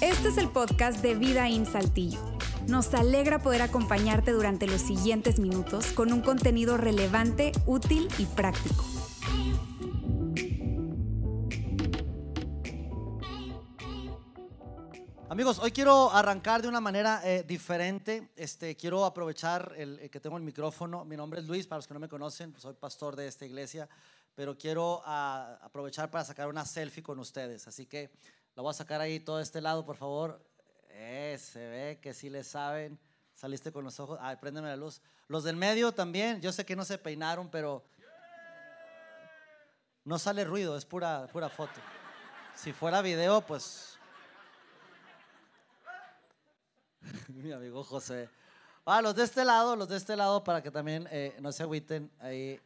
Este es el podcast de Vida en Saltillo. Nos alegra poder acompañarte durante los siguientes minutos con un contenido relevante, útil y práctico. Amigos, hoy quiero arrancar de una manera eh, diferente. Este, quiero aprovechar el, que tengo el micrófono. Mi nombre es Luis, para los que no me conocen, soy pastor de esta iglesia, pero quiero ah, aprovechar para sacar una selfie con ustedes. Así que la voy a sacar ahí todo este lado, por favor. Eh, se ve que sí le saben. Saliste con los ojos. Ay, préndeme la luz. Los del medio también. Yo sé que no se peinaron, pero no sale ruido, es pura, pura foto. Si fuera video, pues Mi amigo José. Ah, los de este lado, los de este lado, para que también eh, no se agüiten. Ahí,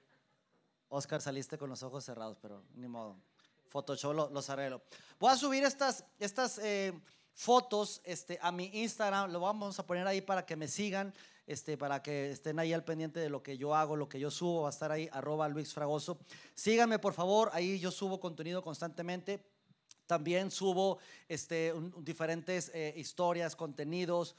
Oscar, saliste con los ojos cerrados, pero ni modo. Photoshop los arreglo. Voy a subir estas, estas eh, fotos este, a mi Instagram. Lo vamos a poner ahí para que me sigan. Este, para que estén ahí al pendiente de lo que yo hago, lo que yo subo, va a estar ahí, arroba Luis Fragoso. Síganme, por favor, ahí yo subo contenido constantemente. También subo este, diferentes eh, historias, contenidos,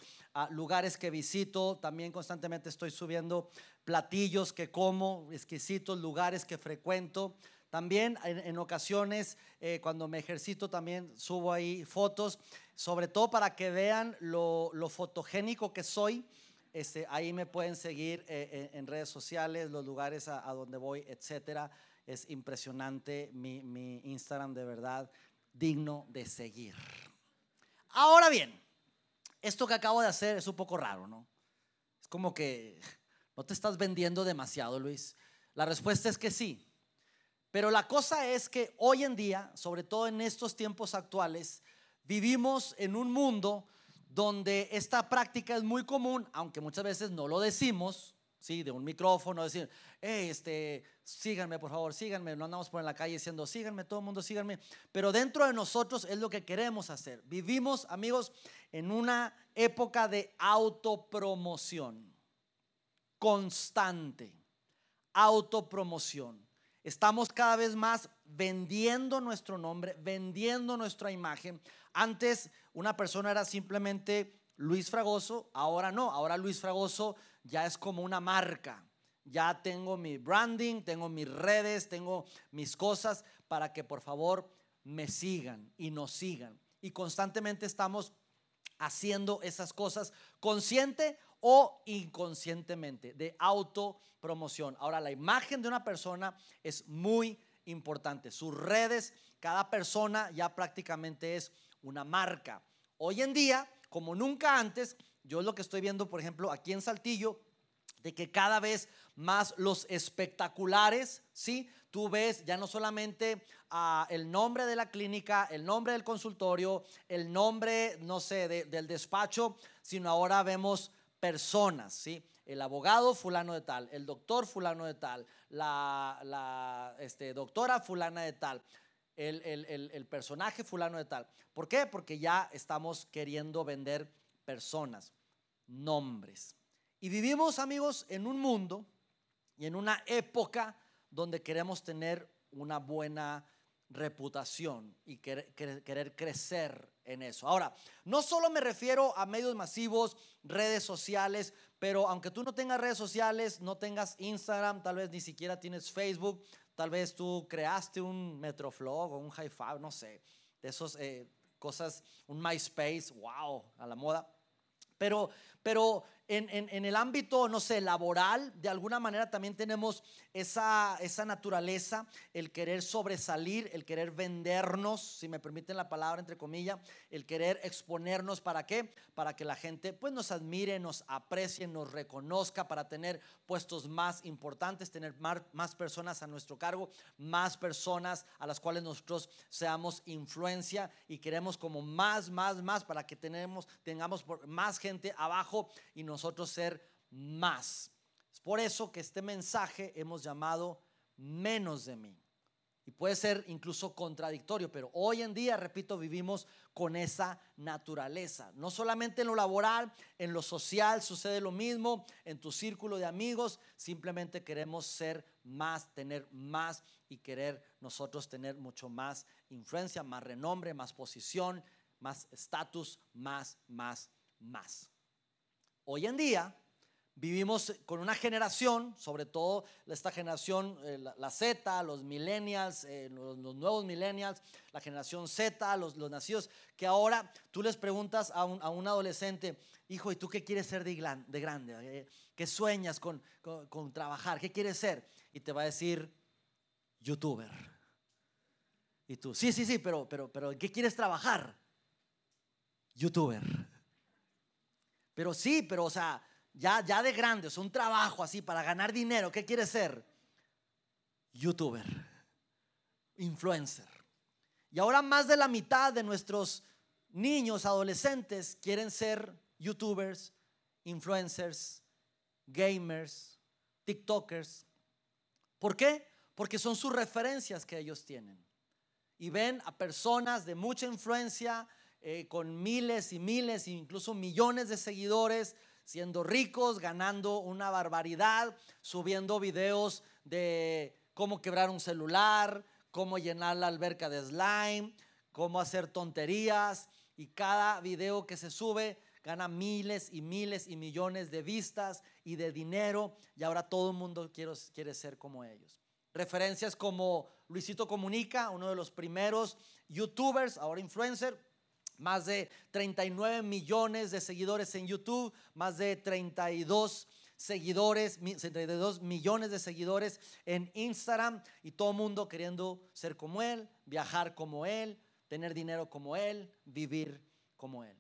lugares que visito. También constantemente estoy subiendo platillos que como, exquisitos lugares que frecuento. También en, ocasiones, eh, cuando me ejercito, también subo ahí fotos, sobre todo para que vean lo, fotogénico que soy. Este, ahí me pueden seguir eh, en, redes sociales, los lugares a, donde voy, etcétera. Es impresionante mi, mi Instagram, de verdad digno de seguir. Ahora bien, esto que acabo de hacer es un poco raro, ¿no? Es como que no te estás vendiendo demasiado, Luis. La respuesta es que sí. Pero la cosa es que hoy en día, sobre todo en estos tiempos actuales, vivimos en un mundo donde esta práctica es muy común, aunque muchas veces no lo decimos, ¿sí? De un micrófono, decir, hey, este, síganme, por favor, síganme. No andamos por la calle diciendo, síganme, todo el mundo, síganme. Pero dentro de nosotros es lo que queremos hacer. Vivimos, amigos, en una época de autopromoción constante. Autopromoción. Estamos cada vez más vendiendo nuestro nombre, vendiendo nuestra imagen. Antes una persona era simplemente Luis Fragoso, ahora no, ahora Luis Fragoso ya es como una marca. Ya tengo mi branding, tengo mis redes, tengo mis cosas para que por favor me sigan y nos sigan. Y constantemente estamos haciendo esas cosas consciente o inconscientemente de autopromoción. Ahora, la imagen de una persona es muy importante. Sus redes, cada persona ya prácticamente es una marca. Hoy en día, como nunca antes, yo lo que estoy viendo, por ejemplo, aquí en Saltillo, de que cada vez más los espectaculares, ¿sí? Tú ves ya no solamente ah, el nombre de la clínica, el nombre del consultorio, el nombre, no sé, del despacho, sino ahora vemos personas, ¿sí? El abogado fulano de tal, el doctor fulano de tal, la, este, doctora fulana de tal, el, el personaje fulano de tal. ¿Por qué? Porque ya estamos queriendo vender personas nombres. Y vivimos, amigos, en un mundo y en una época donde queremos tener una buena reputación y querer, crecer en eso. Ahora, no solo me refiero a medios masivos, redes sociales, pero aunque tú no tengas redes sociales, no tengas Instagram, tal vez ni siquiera tienes Facebook, tal vez tú creaste un Metroflog o un Five, no sé, de esas eh, cosas, un MySpace, wow, a la moda. Pero, pero en, el ámbito, no sé, laboral, de alguna manera también tenemos esa, esa naturaleza, el querer sobresalir, el querer vendernos, si me permiten la palabra entre comillas, el querer exponernos, ¿para qué? Para que la gente pues nos admire, nos aprecie, nos reconozca, para tener puestos más importantes, tener más, más personas a nuestro cargo, más personas a las cuales nosotros seamos influencia y queremos como más, más, más para que tenemos, tengamos más gente abajo y nos nosotros ser más. Es por eso que este mensaje hemos llamado menos de mí. Y puede ser incluso contradictorio, pero hoy en día, repito, vivimos con esa naturaleza. No solamente en lo laboral, en lo social sucede lo mismo, en tu círculo de amigos, simplemente queremos ser más, tener más y querer nosotros tener mucho más influencia, más renombre, más posición, más estatus, más, más, más. Hoy en día vivimos con una generación, sobre todo esta generación, eh, la, Z, los millennials, eh, los, nuevos millennials, la generación Z, los, los, nacidos, que ahora tú les preguntas a un, a un, adolescente, hijo, ¿y tú qué quieres ser de, de grande? Eh, ¿Qué sueñas con, con, con trabajar? ¿Qué quieres ser? Y te va a decir, youtuber. Y tú, sí, sí, sí, pero, pero, pero ¿qué quieres trabajar? Youtuber. Pero sí, pero o sea, ya, ya de grande, es un trabajo así para ganar dinero, ¿qué quieres ser? Youtuber, influencer. Y ahora más de la mitad de nuestros niños, adolescentes, quieren ser youtubers, influencers, gamers, tiktokers. ¿Por qué? Porque son sus referencias que ellos tienen. Y ven a personas de mucha influencia, eh, con miles y miles, incluso millones de seguidores, siendo ricos, ganando una barbaridad, subiendo videos de cómo quebrar un celular, cómo llenar la alberca de slime, cómo hacer tonterías. Y cada video que se sube gana miles y miles y millones de vistas y de dinero. Y ahora todo el mundo quiere, quiere ser como ellos. Referencias como Luisito Comunica, uno de los primeros youtubers, ahora influencer, más de 39 millones de seguidores en YouTube, más de 32 seguidores, 32 millones de seguidores en Instagram y todo el mundo queriendo ser como él, viajar como él, tener dinero como él, vivir como él.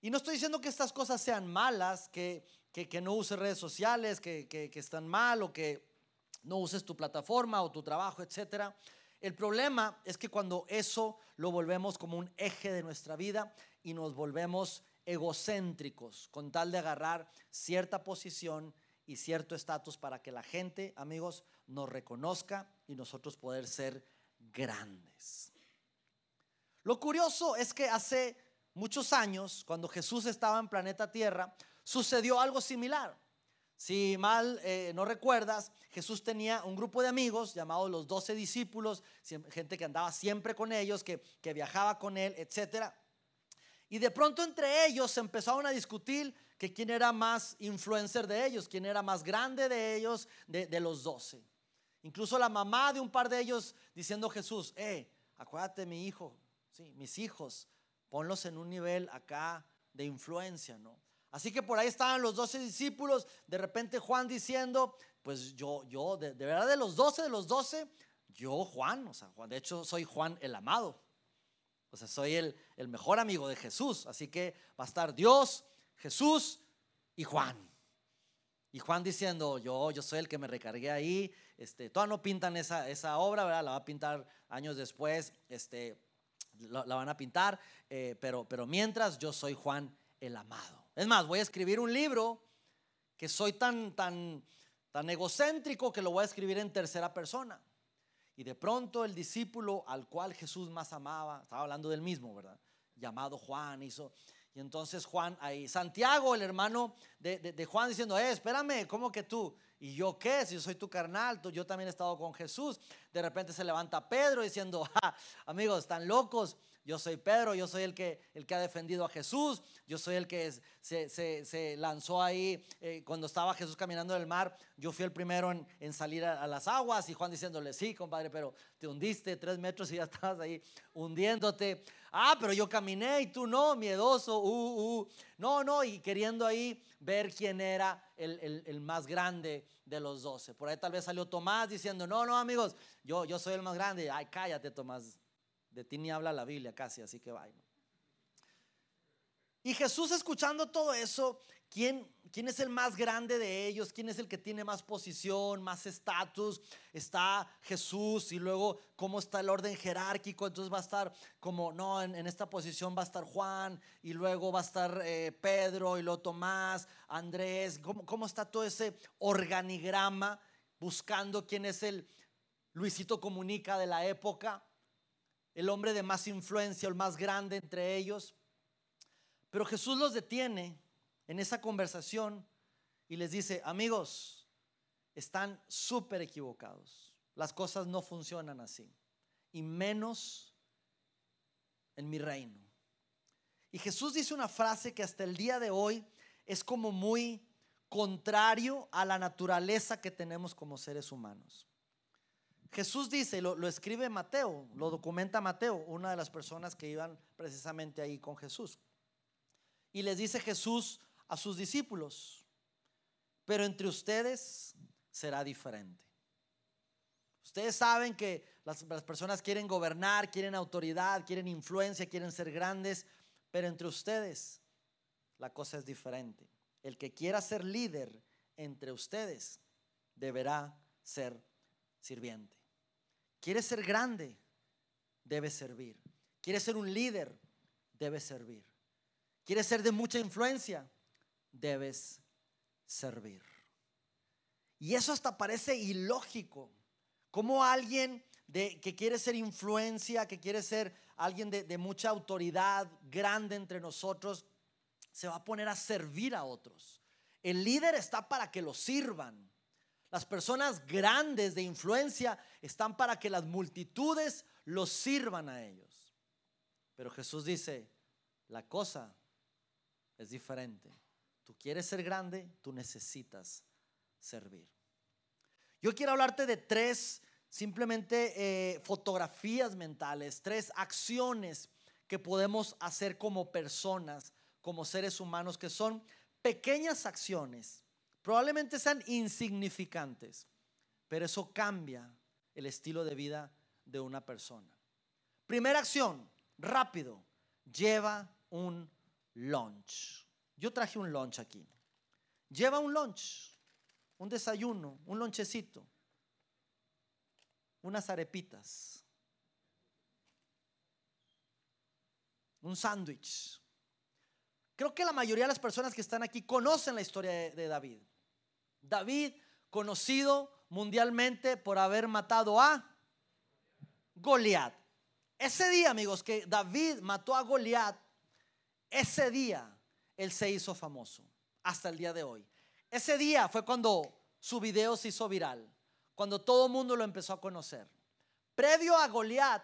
Y no estoy diciendo que estas cosas sean malas, que, que, no uses redes sociales, que, que, están mal o que no uses tu plataforma o tu trabajo, etcétera. El problema es que cuando eso lo volvemos como un eje de nuestra vida y nos volvemos egocéntricos con tal de agarrar cierta posición y cierto estatus para que la gente, amigos, nos reconozca y nosotros poder ser grandes. Lo curioso es que hace muchos años, cuando Jesús estaba en planeta Tierra, sucedió algo similar. Si mal eh, no recuerdas, Jesús tenía un grupo de amigos llamados los doce discípulos, gente que andaba siempre con ellos, que, viajaba con él, etc. Y de pronto entre ellos se empezaron a discutir que quién era más influencer de ellos, quién era más grande de ellos, de, de los doce. Incluso la mamá de un par de ellos diciendo Jesús, eh, acuérdate mi hijo, sí, mis hijos, ponlos en un nivel acá de influencia, ¿no? Así que por ahí estaban los doce discípulos, de repente Juan diciendo, pues yo, yo, de, verdad de los doce, de los doce, yo Juan, o sea, Juan, de hecho soy Juan el amado, o sea, soy el, el mejor amigo de Jesús, así que va a estar Dios, Jesús y Juan. Y Juan diciendo, yo, yo soy el que me recargué ahí, este, todavía no pintan esa, esa obra, ¿verdad? La va a pintar años después, este, la, van a pintar, eh, pero, pero mientras yo soy Juan el amado. Es más, voy a escribir un libro que soy tan, tan, tan egocéntrico que lo voy a escribir en tercera persona. Y de pronto el discípulo al cual Jesús más amaba, estaba hablando del mismo, ¿verdad? Llamado Juan, hizo. Y entonces Juan, ahí, Santiago, el hermano de, Juan, diciendo, eh, espérame, ¿cómo que tú? ¿Y yo qué? Si yo soy tu carnal, tú, yo también he estado con Jesús. De repente se levanta Pedro diciendo, amigos, están locos yo soy Pedro, yo soy el que, el que ha defendido a Jesús, yo soy el que se, lanzó ahí eh, cuando estaba Jesús caminando en el mar, yo fui el primero en, salir a, las aguas y Juan diciéndole, sí, compadre, pero te hundiste tres metros y ya estabas ahí hundiéndote. Ah, pero yo caminé y tú no, miedoso, uh, uh. No, no, y queriendo ahí ver quién era el, el, más grande de los doce. Por ahí tal vez salió Tomás diciendo, no, no, amigos, yo, yo soy el más grande. Ay, cállate, Tomás de ti ni habla la Biblia casi, así que vaya. Y Jesús escuchando todo eso, ¿quién, ¿quién es el más grande de ellos? ¿Quién es el que tiene más posición, más estatus? Está Jesús y luego cómo está el orden jerárquico. Entonces va a estar como, no, en, esta posición va a estar Juan y luego va a estar eh, Pedro y luego Tomás, Andrés. ¿Cómo, ¿Cómo está todo ese organigrama buscando quién es el Luisito Comunica de la época, el hombre de más influencia, el más grande entre ellos. Pero Jesús los detiene en esa conversación y les dice, amigos, están súper equivocados. Las cosas no funcionan así. Y menos en mi reino. Y Jesús dice una frase que hasta el día de hoy es como muy contrario a la naturaleza que tenemos como seres humanos. Jesús dice, lo, lo, escribe Mateo, lo documenta Mateo, una de las personas que iban precisamente ahí con Jesús. Y les dice Jesús a sus discípulos, pero entre ustedes será diferente. Ustedes saben que las, las personas quieren gobernar, quieren autoridad, quieren influencia, quieren ser grandes, pero entre ustedes la cosa es diferente. El que quiera ser líder entre ustedes deberá ser sirviente. Quiere ser grande, debe servir. Quiere ser un líder, debe servir. Quiere ser de mucha influencia, debes servir. Y eso hasta parece ilógico. Como alguien de, que quiere ser influencia, que quiere ser alguien de mucha autoridad, grande entre nosotros, se va a poner a servir a otros. El líder está para que lo sirvan. Las personas grandes de influencia están para que las multitudes los sirvan a ellos. Pero Jesús dice, la cosa es diferente. Tú quieres ser grande, tú necesitas servir. Yo quiero hablarte de tres simplemente eh, fotografías mentales, tres acciones que podemos hacer como personas como seres humanos, que son pequeñas acciones, probablemente sean insignificantes, pero eso cambia el estilo de vida de una persona. Primera acción, rápido, lleva un lunch. Yo traje un lunch aquí. Lleva un lunch, un desayuno, un lonchecito, unas arepitas, un sándwich, Creo que la mayoría de las personas que están aquí conocen la historia de, David. David, conocido mundialmente por haber matado a Goliat. Ese día, amigos, que David mató a Goliat, ese día él se hizo famoso hasta el día de hoy. Ese día fue cuando su video se hizo viral, cuando todo el mundo lo empezó a conocer. Previo a Goliat,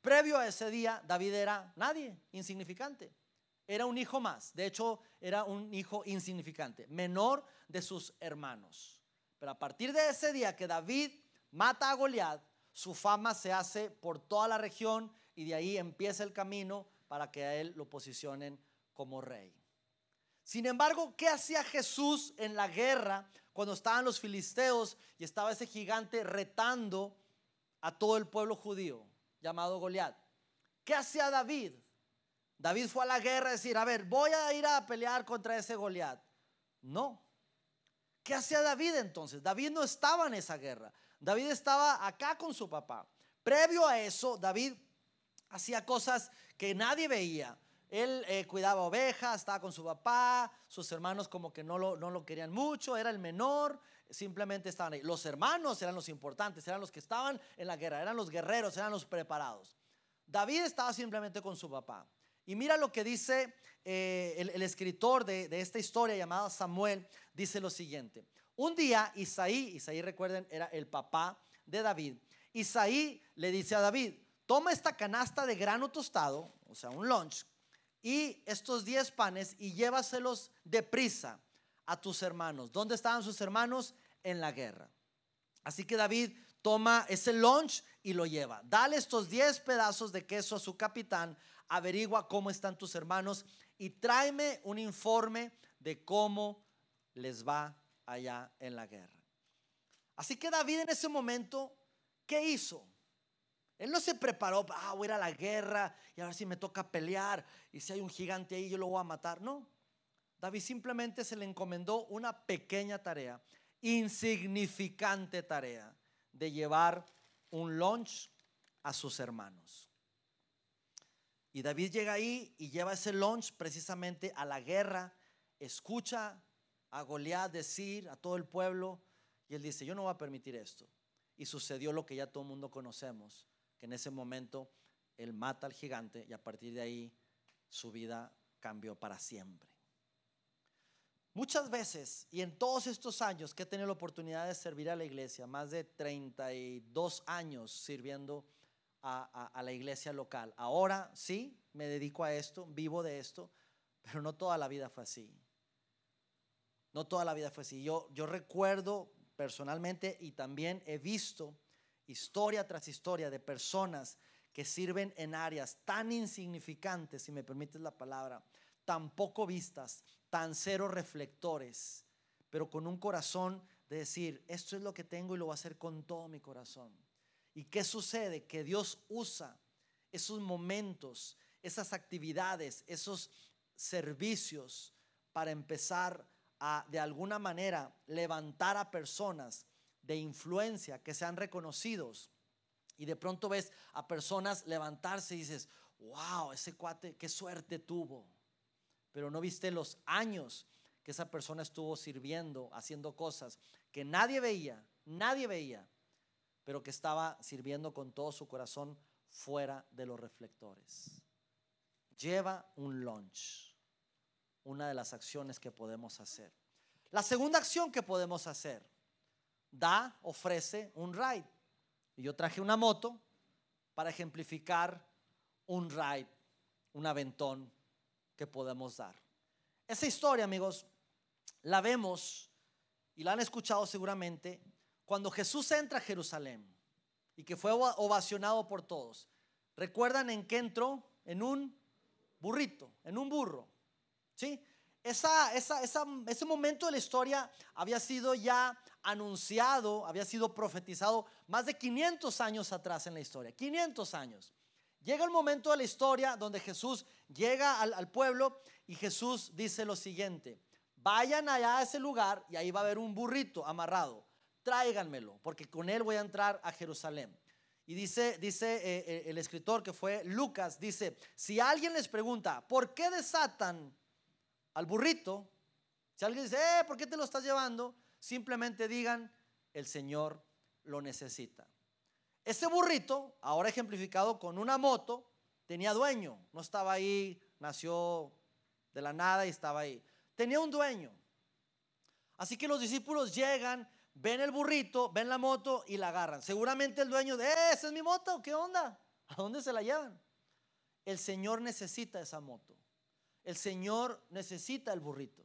previo a ese día, David era nadie, insignificante era un hijo más, de hecho era un hijo insignificante, menor de sus hermanos. Pero a partir de ese día que David mata a Goliat, su fama se hace por toda la región y de ahí empieza el camino para que a él lo posicionen como rey. Sin embargo, ¿qué hacía Jesús en la guerra cuando estaban los filisteos y estaba ese gigante retando a todo el pueblo judío llamado Goliat? ¿Qué hacía David? David fue a la guerra a decir, a ver, voy a ir a pelear contra ese Goliat. No. ¿Qué hacía David entonces? David no estaba en esa guerra. David estaba acá con su papá. Previo a eso, David hacía cosas que nadie veía. Él eh, cuidaba ovejas, estaba con su papá, sus hermanos como que no lo, no lo querían mucho, era el menor, simplemente estaban ahí. Los hermanos eran los importantes, eran los que estaban en la guerra, eran los guerreros, eran los preparados. David estaba simplemente con su papá. Y mira lo que dice eh, el, escritor de, esta historia llamado Samuel, dice lo siguiente. Un día Isaí, Isaí recuerden, era el papá de David, Isaí le dice a David, toma esta canasta de grano tostado, o sea, un lunch, y estos 10 panes y llévaselos deprisa a tus hermanos. ¿Dónde estaban sus hermanos? En la guerra. Así que David toma ese lunch y lo lleva. Dale estos 10 pedazos de queso a su capitán, averigua cómo están tus hermanos y tráeme un informe de cómo les va allá en la guerra. Así que David en ese momento, ¿qué hizo? Él no se preparó, ah, voy a ir a la guerra y a ver si me toca pelear y si hay un gigante ahí yo lo voy a matar. No, David simplemente se le encomendó una pequeña tarea, insignificante tarea de llevar un lunch a sus hermanos. Y David llega ahí y lleva ese lunch precisamente a la guerra, escucha a Goliat decir a todo el pueblo y él dice, yo no voy a permitir esto. y sucedió lo que ya todo el mundo conocemos, que en ese momento él mata al gigante y a partir de ahí su vida cambió para siempre. Muchas veces, y en todos estos años que he tenido la oportunidad de servir a la iglesia, más de 32 años sirviendo a, la iglesia local, ahora sí, me dedico a esto, vivo de esto, pero no toda la vida fue así. No toda la vida fue así. Yo, yo recuerdo personalmente y también he visto historia tras historia de personas que sirven en áreas tan insignificantes, si me permites la palabra, tan poco vistas, tan cero reflectores, pero con un corazón de decir, esto es lo que tengo y lo voy a hacer con todo mi corazón. ¿Y qué sucede? Que Dios usa esos momentos, esas actividades, esos servicios para empezar a, de alguna manera, levantar a personas de influencia que sean reconocidos. Y de pronto ves a personas levantarse y dices, wow, ese cuate, qué suerte tuvo. Pero no viste los años que esa persona estuvo sirviendo, haciendo cosas que nadie veía, nadie veía, pero que estaba sirviendo con todo su corazón fuera de los reflectores. Lleva un lunch, una de las acciones que podemos hacer. La segunda acción que podemos hacer, da, ofrece un ride. Y yo traje una moto para ejemplificar un ride, un aventón que podemos dar. Esa historia, amigos, la vemos y la han escuchado seguramente cuando Jesús entra a Jerusalén y que fue ovacionado por todos. ¿Recuerdan en qué entró? En un burrito, en un burro. ¿Sí? esa, ese momento de la historia había sido ya anunciado, había sido profetizado más de 500 años atrás en la historia. 500 años. Llega el momento de la historia donde Jesús llega al, al pueblo y Jesús dice lo siguiente, vayan allá a ese lugar y ahí va a haber un burrito amarrado, tráiganmelo, porque con él voy a entrar a Jerusalén. Y dice, dice eh, eh, el escritor que fue Lucas, dice, si alguien les pregunta, ¿por qué desatan al burrito, si alguien dice, eh, ¿por qué te lo estás llevando? Simplemente digan, el Señor lo necesita. Ese burrito, ahora ejemplificado con una moto, tenía dueño, no estaba ahí, nació de la nada y estaba ahí. Tenía un dueño. Así que los discípulos llegan, ven el burrito, ven la moto y la agarran. Seguramente el dueño de, eh, esa es mi moto, ¿qué onda? ¿A dónde se la llevan? El Señor necesita esa moto el Señor necesita el burrito.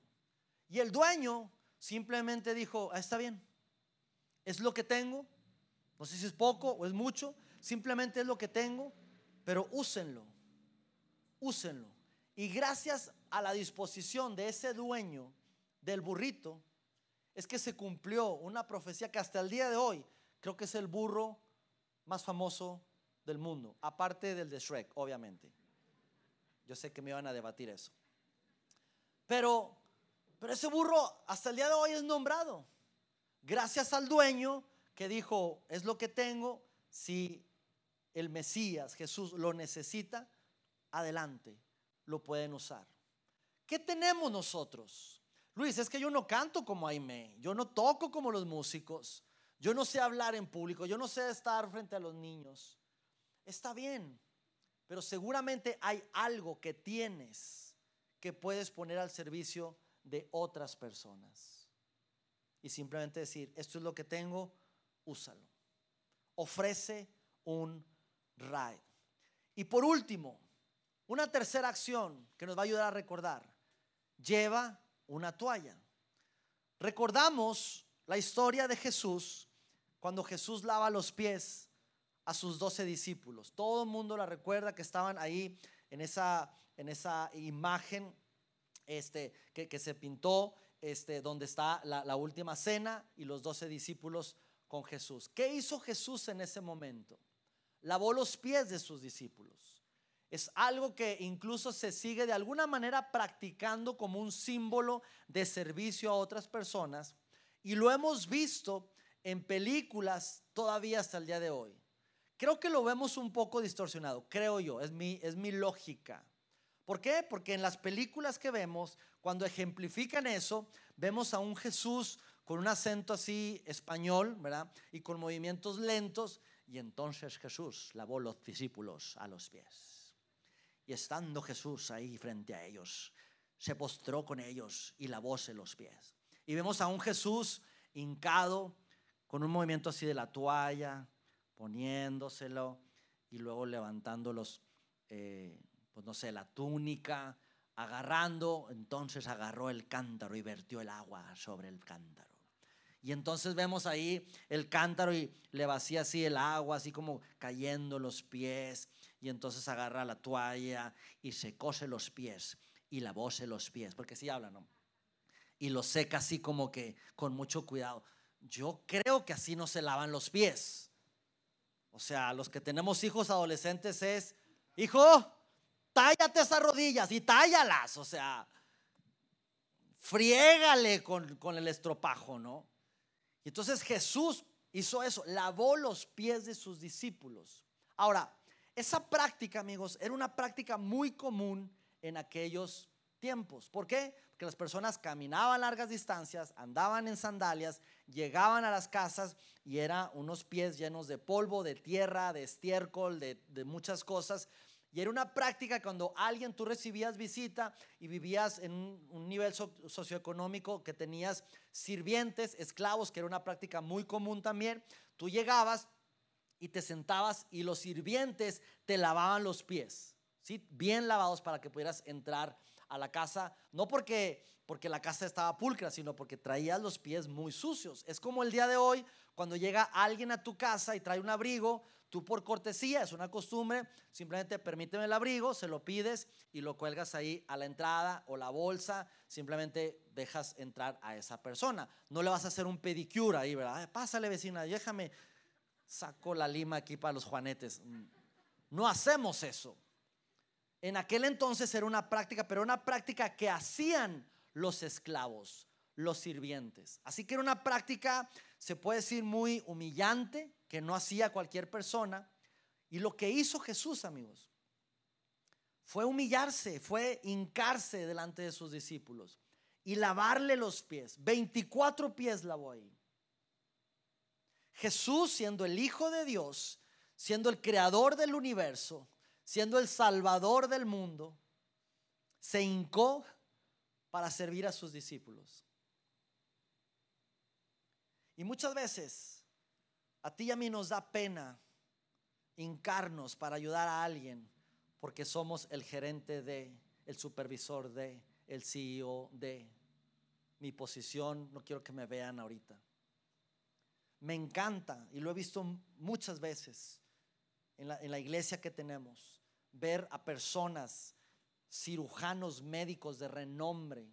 Y el dueño simplemente dijo, ah, está bien, es lo que tengo, no sé si es poco o es mucho, simplemente es lo que tengo, pero úsenlo, úsenlo. Y gracias a la disposición de ese dueño del burrito, es que se cumplió una profecía que hasta el día de hoy creo que es el burro más famoso del mundo, aparte del de Shrek, obviamente. Yo sé que me iban a debatir eso. Pero, pero ese burro hasta el día de hoy es nombrado. Gracias al dueño que dijo, es lo que tengo, si el Mesías, Jesús, lo necesita, adelante, lo pueden usar. ¿Qué tenemos nosotros? Luis, es que yo no canto como Aime, yo no toco como los músicos, yo no sé hablar en público, yo no sé estar frente a los niños. Está bien, pero seguramente hay algo que tienes que puedes poner al servicio de otras personas. Y simplemente decir, esto es lo que tengo, úsalo. Ofrece un ride. Y por último, una tercera acción que nos va a ayudar a recordar, lleva una toalla. Recordamos la historia de Jesús cuando Jesús lava los pies a sus doce discípulos. Todo el mundo la recuerda que estaban ahí en esa, en esa imagen este, que, se pintó, este, donde está la, la última cena y los doce discípulos con Jesús. ¿Qué hizo Jesús en ese momento? Lavó los pies de sus discípulos. Es algo que incluso se sigue de alguna manera practicando como un símbolo de servicio a otras personas y lo hemos visto en películas todavía hasta el día de hoy. Creo que lo vemos un poco distorsionado, creo yo, es mi, es mi lógica. ¿Por qué? Porque en las películas que vemos, cuando ejemplifican eso, vemos a un Jesús con un acento así español, ¿verdad? Y con movimientos lentos. Y entonces Jesús lavó los discípulos a los pies. Y estando Jesús ahí frente a ellos, se postró con ellos y lavóse los pies. Y vemos a un Jesús hincado, con un movimiento así de la toalla, poniéndoselo y luego levantándolos, eh, pues no sé, la túnica, agarrando, entonces agarró el cántaro y vertió el agua sobre el cántaro. Y entonces vemos ahí el cántaro y le vacía así el agua, así como cayendo los pies. Y entonces agarra la toalla y secóse los pies y lavóse los pies, porque si habla, ¿no? Y lo seca así como que con mucho cuidado. Yo creo que así no se lavan los pies. O sea, los que tenemos hijos adolescentes es, hijo, tállate esas rodillas y tállalas. O sea, friégale con, con el estropajo, ¿no? Y entonces Jesús hizo eso, lavó los pies de sus discípulos. Ahora, esa práctica, amigos, era una práctica muy común en aquellos tiempos. ¿Por qué? Porque las personas caminaban largas distancias, andaban en sandalias, llegaban a las casas y eran unos pies llenos de polvo, de tierra, de estiércol, de, de muchas cosas. Y era una práctica cuando alguien tú recibías visita y vivías en un, nivel socioeconómico que tenías sirvientes, esclavos, que era una práctica muy común también. Tú llegabas y te sentabas y los sirvientes te lavaban los pies, ¿sí? bien lavados para que pudieras entrar a la casa, no porque porque la casa estaba pulcra, sino porque traías los pies muy sucios. Es como el día de hoy, cuando llega alguien a tu casa y trae un abrigo, Tú por cortesía, es una costumbre, simplemente permíteme el abrigo, se lo pides y lo cuelgas ahí a la entrada o la bolsa, simplemente dejas entrar a esa persona. No le vas a hacer un pedicure ahí, ¿verdad? Pásale vecina, déjame, saco la lima aquí para los juanetes. No hacemos eso. En aquel entonces era una práctica, pero una práctica que hacían los esclavos, los sirvientes. Así que era una práctica, se puede decir, muy humillante, que no hacía cualquier persona. Y lo que hizo Jesús, amigos, fue humillarse, fue hincarse delante de sus discípulos y lavarle los pies. 24 pies lavó ahí. Jesús, siendo el Hijo de Dios, siendo el creador del universo, siendo el salvador del mundo, se hincó para servir a sus discípulos. Y muchas veces a ti y a mí nos da pena hincarnos para ayudar a alguien porque somos el gerente de, el supervisor de, el CEO de. Mi posición, no quiero que me vean ahorita. Me encanta, y lo he visto muchas veces en la, iglesia que tenemos, ver a personas, cirujanos médicos de renombre,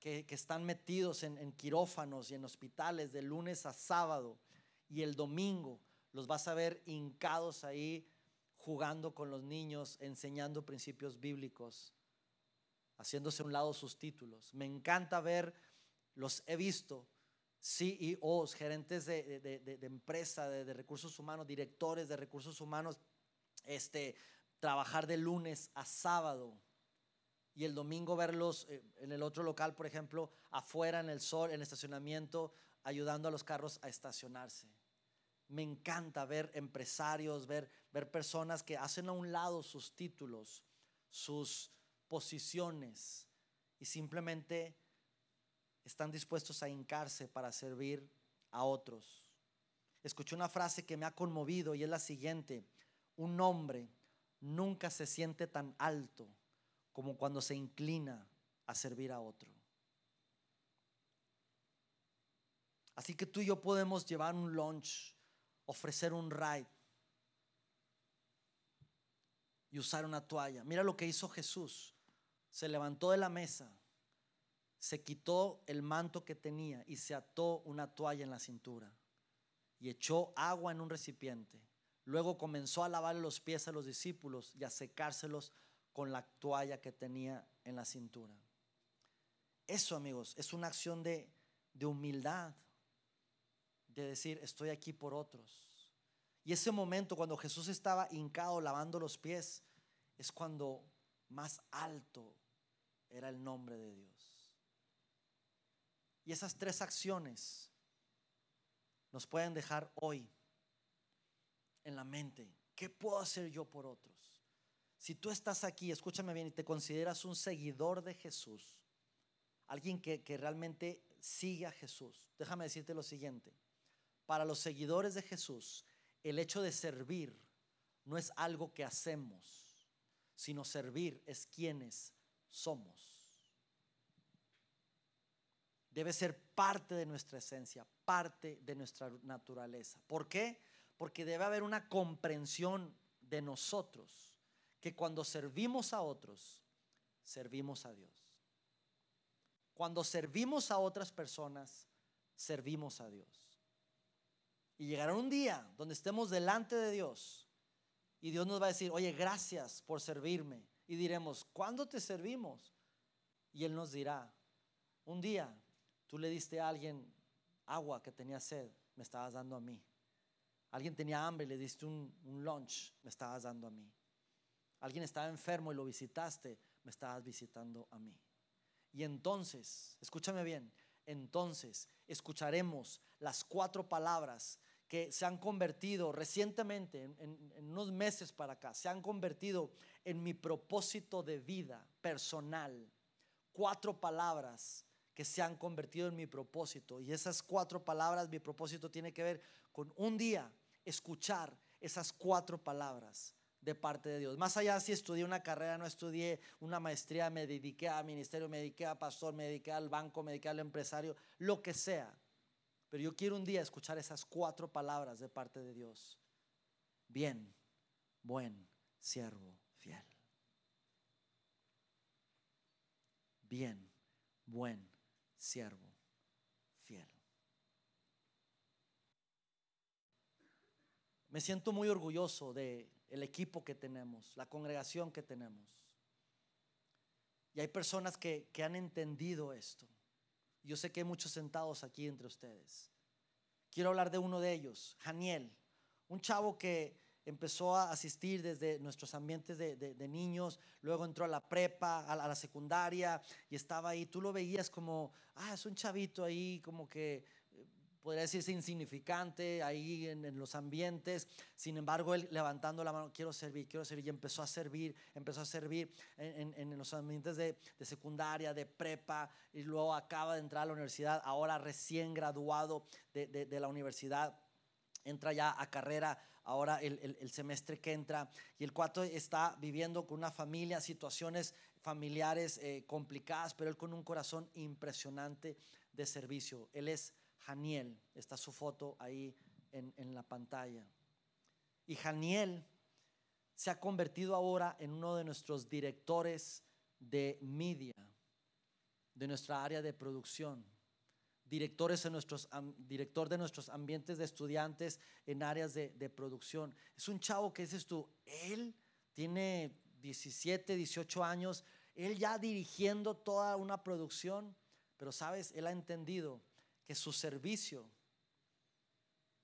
que, están metidos en, en quirófanos y en hospitales de lunes a sábado y el domingo los vas a ver hincados ahí jugando con los niños, enseñando principios bíblicos, haciéndose a un lado sus títulos. Me encanta ver, los he visto, CEOs, gerentes de, de, empresa, de, recursos humanos, directores de recursos humanos, este, trabajar de lunes a sábado y el domingo verlos eh, en el otro local, por ejemplo, afuera en el sol, en estacionamiento, ayudando a los carros a estacionarse. Me encanta ver empresarios, ver, ver personas que hacen a un lado sus títulos, sus posiciones y simplemente están dispuestos a hincarse para servir a otros. Escuché una frase que me ha conmovido y es la siguiente. Un hombre nunca se siente tan alto como cuando se inclina a servir a otro. Así que tú y yo podemos llevar un lunch ofrecer un ride y usar una toalla. Mira lo que hizo Jesús. Se levantó de la mesa, se quitó el manto que tenía y se ató una toalla en la cintura y echó agua en un recipiente. Luego comenzó a lavar los pies a los discípulos y a secárselos con la toalla que tenía en la cintura. Eso, amigos, es una acción de, de humildad de decir, estoy aquí por otros. Y ese momento cuando Jesús estaba hincado lavando los pies, es cuando más alto era el nombre de Dios. Y esas tres acciones nos pueden dejar hoy en la mente. ¿Qué puedo hacer yo por otros? Si tú estás aquí, escúchame bien, y te consideras un seguidor de Jesús, alguien que, que realmente sigue a Jesús, déjame decirte lo siguiente. Para los seguidores de Jesús, el hecho de servir no es algo que hacemos, sino servir es quienes somos. Debe ser parte de nuestra esencia, parte de nuestra naturaleza. ¿Por qué? Porque debe haber una comprensión de nosotros, que cuando servimos a otros, servimos a Dios. Cuando servimos a otras personas, servimos a Dios. Y llegará un día donde estemos delante de Dios y Dios nos va a decir, oye, gracias por servirme. Y diremos, ¿cuándo te servimos? Y Él nos dirá, un día tú le diste a alguien agua que tenía sed, me estabas dando a mí. Alguien tenía hambre y le diste un, un lunch, me estabas dando a mí. Alguien estaba enfermo y lo visitaste, me estabas visitando a mí. Y entonces, escúchame bien, entonces escucharemos las cuatro palabras que se han convertido recientemente, en, unos meses para acá, se han convertido en mi propósito de vida personal. Cuatro palabras que se han convertido en mi propósito. Y esas cuatro palabras, mi propósito tiene que ver con un día escuchar esas cuatro palabras de parte de Dios. Más allá si estudié una carrera, no estudié una maestría, me dediqué a ministerio, me dediqué a pastor, me dediqué al banco, me dediqué al empresario, lo que sea. Pero yo quiero un día escuchar esas cuatro palabras de parte de Dios. Bien, buen, siervo, fiel. Bien, buen, siervo, fiel. Me siento muy orgulloso de el equipo que tenemos, la congregación que tenemos. Y hay personas que, que han entendido esto. Yo sé que hay muchos sentados aquí entre ustedes. Quiero hablar de uno de ellos, Janiel, un chavo que empezó a asistir desde nuestros ambientes de, niños, luego entró a la prepa, a la, secundaria y estaba ahí. Tú lo veías como, ah, es un chavito ahí, como que podría decirse insignificante ahí en, los ambientes. Sin embargo, él levantando la mano, quiero servir, quiero servir, y empezó a servir, empezó a servir en, los ambientes de, secundaria, de prepa, y luego acaba de entrar a la universidad, ahora recién graduado de, la universidad, entra ya a carrera ahora el, semestre que entra, y el cuarto está viviendo con una familia, situaciones familiares eh, complicadas, pero él con un corazón impresionante de servicio. Él es Janiel. Está su foto ahí en, la pantalla. Y Janiel se ha convertido ahora en uno de nuestros directores de media, de nuestra área de producción. Directores en nuestros, director de nuestros ambientes de estudiantes en áreas de, de producción. Es un chavo que dices tú, él tiene 17, 18 años, él ya dirigiendo toda una producción, pero sabes, él ha entendido que su servicio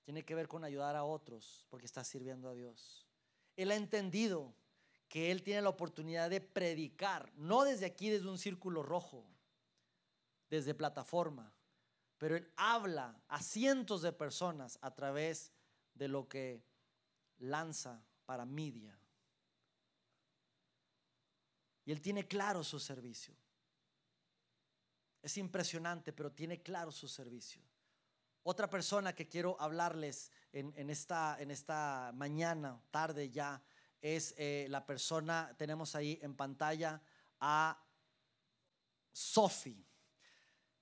tiene que ver con ayudar a otros porque está sirviendo a Dios. Él ha entendido que él tiene la oportunidad de predicar, no desde aquí, desde un círculo rojo, desde plataforma, pero él habla a cientos de personas a través de lo que lanza para media. Y él tiene claro su servicio. Es impresionante, pero tiene claro su servicio. Otra persona que quiero hablarles en, esta, mañana, tarde ya, es eh, la persona, tenemos ahí en pantalla a Sophie.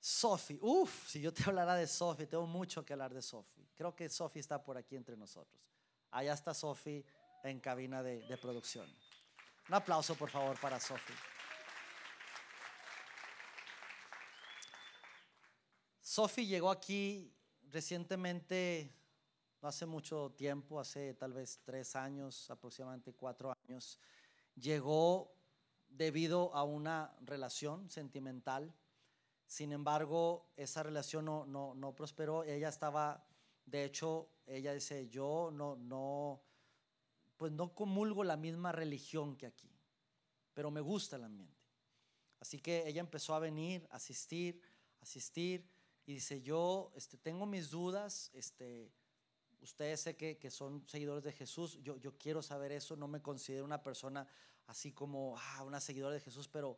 Sophie, uff, si yo te hablara de Sophie, tengo mucho que hablar de Sophie. Creo que Sophie está por aquí entre nosotros. Allá está Sophie en cabina de, producción. Un aplauso, por favor, para Sophie. Sophie llegó aquí recientemente, no hace mucho tiempo, hace tal vez tres años, aproximadamente cuatro años. Llegó debido a una relación sentimental. Sin embargo, esa relación no, no, no prosperó. Ella estaba, de hecho, ella dice, yo no, no, pues no comulgo la misma religión que aquí, pero me gusta el ambiente. Así que ella empezó a venir, asistir, asistir y dice, yo este, tengo mis dudas, este, ustedes sé que, que, son seguidores de Jesús, yo, yo quiero saber eso, no me considero una persona así como ah, una seguidora de Jesús, pero,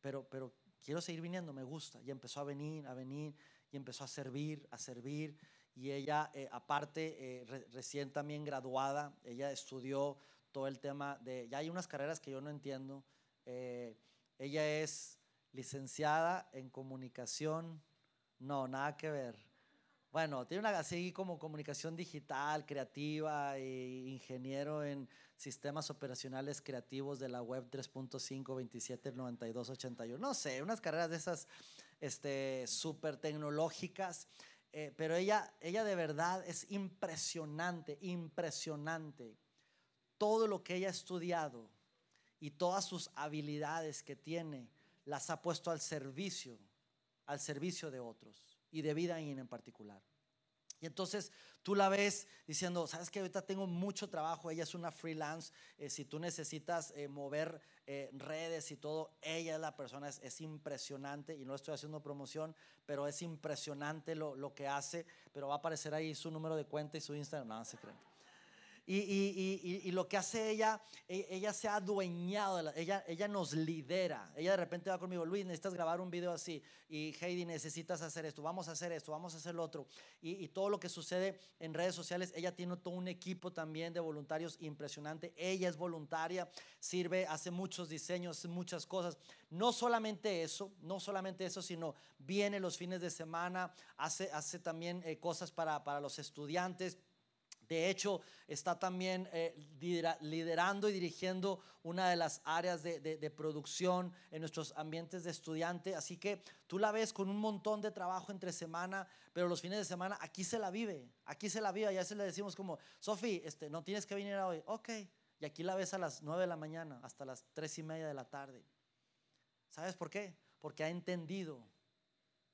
pero, pero quiero seguir viniendo, me gusta. Y empezó a venir, a venir, y empezó a servir, a servir. Y ella, eh, aparte, eh, recién también graduada, ella estudió todo el tema de, ya hay unas carreras que yo no entiendo. Eh, ella es licenciada en comunicación, no, nada que ver. Bueno, tiene una así como comunicación digital, creativa, e ingeniero en sistemas operacionales creativos de la web 3.5, 27, 92, 81. No sé, unas carreras de esas este, súper tecnológicas. Eh, pero ella, ella de verdad es impresionante, impresionante. Todo lo que ella ha estudiado y todas sus habilidades que tiene, las ha puesto al servicio, al servicio de otros y de vida en particular. Y entonces tú la ves diciendo, sabes que ahorita tengo mucho trabajo, ella es una freelance, eh, si tú necesitas eh, mover eh, redes y todo, ella es la persona, es, impresionante, y no estoy haciendo promoción, pero es impresionante lo, lo, que hace, pero va a aparecer ahí su número de cuenta y su Instagram, no, se creen. Y, lo que hace ella, e, ella se ha adueñado, ella, ella nos lidera. Ella de repente va conmigo, Luis, necesitas grabar un video así. Y Heidi, necesitas hacer esto, vamos a hacer esto, vamos a hacer lo otro. Y, todo lo que sucede en redes sociales, ella tiene todo un equipo también de voluntarios impresionante. Ella es voluntaria, sirve, hace muchos diseños, muchas cosas. No solamente eso, no solamente eso, sino viene los fines de semana, hace, hace también eh, cosas para, para los estudiantes de hecho, está también eh, liderando y dirigiendo una de las áreas de, producción en nuestros ambientes de estudiante. Así que tú la ves con un montón de trabajo entre semana, pero los fines de semana aquí se la vive, aquí se la vive. Y a veces le decimos como, Sofi, este, no tienes que venir hoy. Ok. Y aquí la ves a las 9 de la mañana hasta las 3 y media de la tarde. ¿Sabes por qué? Porque ha entendido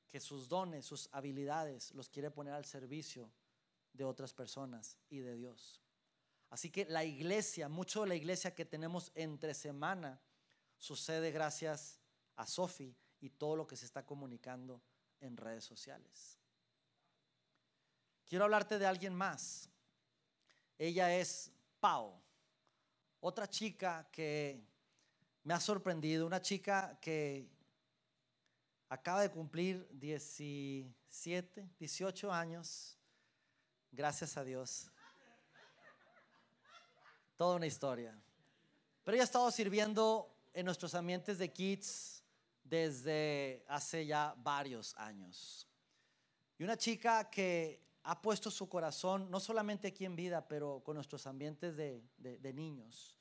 que sus dones, sus habilidades los quiere poner al servicio de otras personas y de Dios. Así que la iglesia, mucho de la iglesia que tenemos entre semana, sucede gracias a Sofi y todo lo que se está comunicando en redes sociales. Quiero hablarte de alguien más. Ella es Pau, otra chica que me ha sorprendido, una chica que acaba de cumplir 17, 18 años Gracias a Dios. Toda una historia. Pero ella ha estado sirviendo en nuestros ambientes de kids desde hace ya varios años. Y una chica que ha puesto su corazón, no solamente aquí en vida, pero con nuestros ambientes de, niños.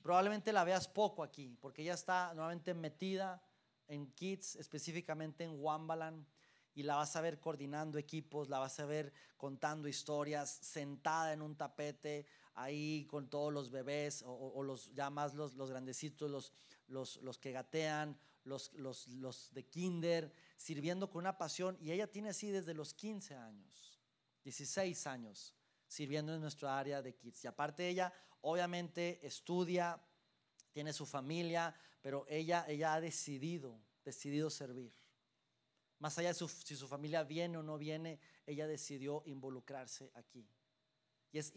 Probablemente la veas poco aquí, porque ella está nuevamente metida en kids, específicamente en Wambaland y la vas a ver coordinando equipos, la vas a ver contando historias, sentada en un tapete ahí con todos los bebés o, los ya más los, los grandecitos, los, los, los, que gatean, los, los, los de kinder, sirviendo con una pasión. Y ella tiene así desde los 15 años, 16 años, sirviendo en nuestra área de kids. Y aparte ella, obviamente, estudia, tiene su familia, pero ella, ella ha decidido, decidido servir. Más allá de si su familia viene o no viene, ella decidió involucrarse aquí. Y es,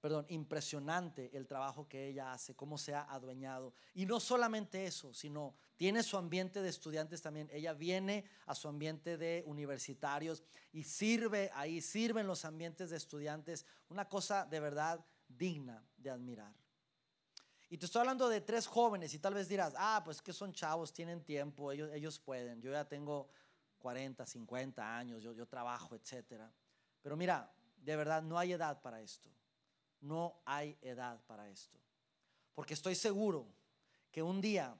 perdón, impresionante el trabajo que ella hace, cómo se ha adueñado. Y no solamente eso, sino tiene su ambiente de estudiantes también. Ella viene a su ambiente de universitarios y sirve ahí, sirve en los ambientes de estudiantes. Una cosa de verdad digna de admirar. Y te estoy hablando de tres jóvenes y tal vez dirás, ah, pues que son chavos, tienen tiempo, ellos, ellos pueden. Yo ya tengo 40, 50 años, yo, yo trabajo, etc. Pero mira, de verdad no hay edad para esto. No hay edad para esto. Porque estoy seguro que un día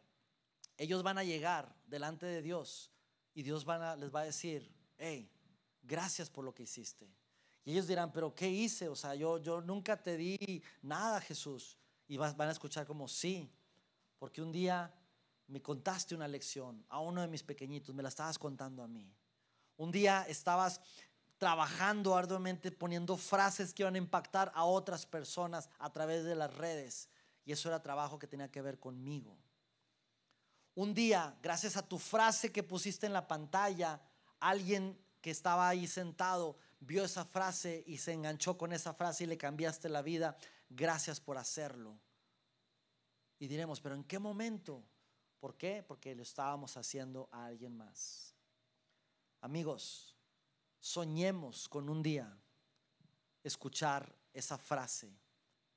ellos van a llegar delante de Dios y Dios van les va a decir, hey, gracias por lo que hiciste. Y ellos dirán, pero ¿qué hice? O sea, yo, yo nunca te di nada, Jesús. Y van a escuchar como, sí, porque un día me contaste una lección a uno de mis pequeñitos, me la estabas contando a mí. Un día estabas trabajando arduamente poniendo frases que iban a impactar a otras personas a través de las redes. Y eso era trabajo que tenía que ver conmigo. Un día, gracias a tu frase que pusiste en la pantalla, alguien que estaba ahí sentado vio esa frase y se enganchó con esa frase y le cambiaste la vida, gracias por hacerlo. Y diremos, pero ¿en qué momento? ¿Por qué? Porque lo estábamos haciendo a alguien más. Amigos, soñemos con un día escuchar esa frase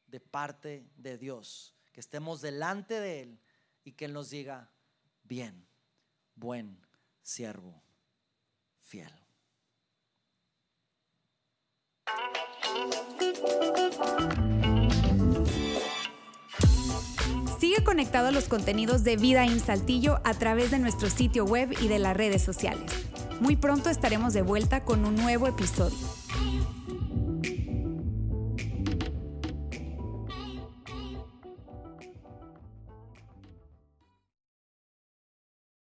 de parte de Dios, que estemos delante de Él y que Él nos diga, bien, buen siervo, fiel. Sigue conectado a los contenidos de Vida en Saltillo a través de nuestro sitio web y de las redes sociales. Muy pronto estaremos de vuelta con un nuevo episodio.